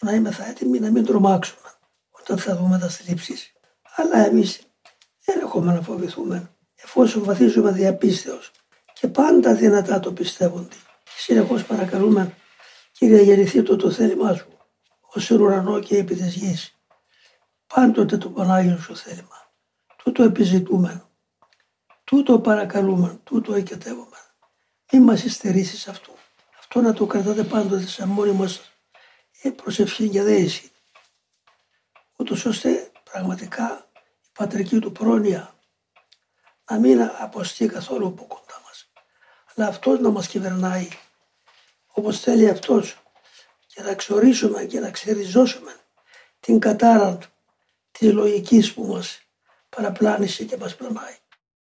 να είμαστε έτοιμοι να μην τρομάξουμε όταν θα δούμε τα θλίψεις. Αλλά εμείς δεν έχουμε να φοβηθούμε εφόσον βαθίζουμε διαπίστεως και πάντα δυνατά το πιστεύονται. Συνεχώς παρακαλούμε Κύριε γεννηθεί το το θέλημά σου ως ουρανό και επί της γης. Πάντοτε το Πανάγιο σου θέλημα. Τούτο επιζητούμε. Τούτο παρακαλούμε. Τούτο εκετεύουμε. Μην μας υστερήσεις αυτού. Αυτό να το κρατάτε πάντοτε σαν μόνιμο σας ε, προσευχή και δέηση. Ούτως ώστε πραγματικά η πατρική του πρόνοια να μην αποστεί καθόλου από κοντά μας. Αλλά αυτός να μας κυβερνάει όπως θέλει αυτός και να ξορίσουμε και να ξεριζώσουμε την κατάρα της λογικής που μας παραπλάνησε και μας πλανάει.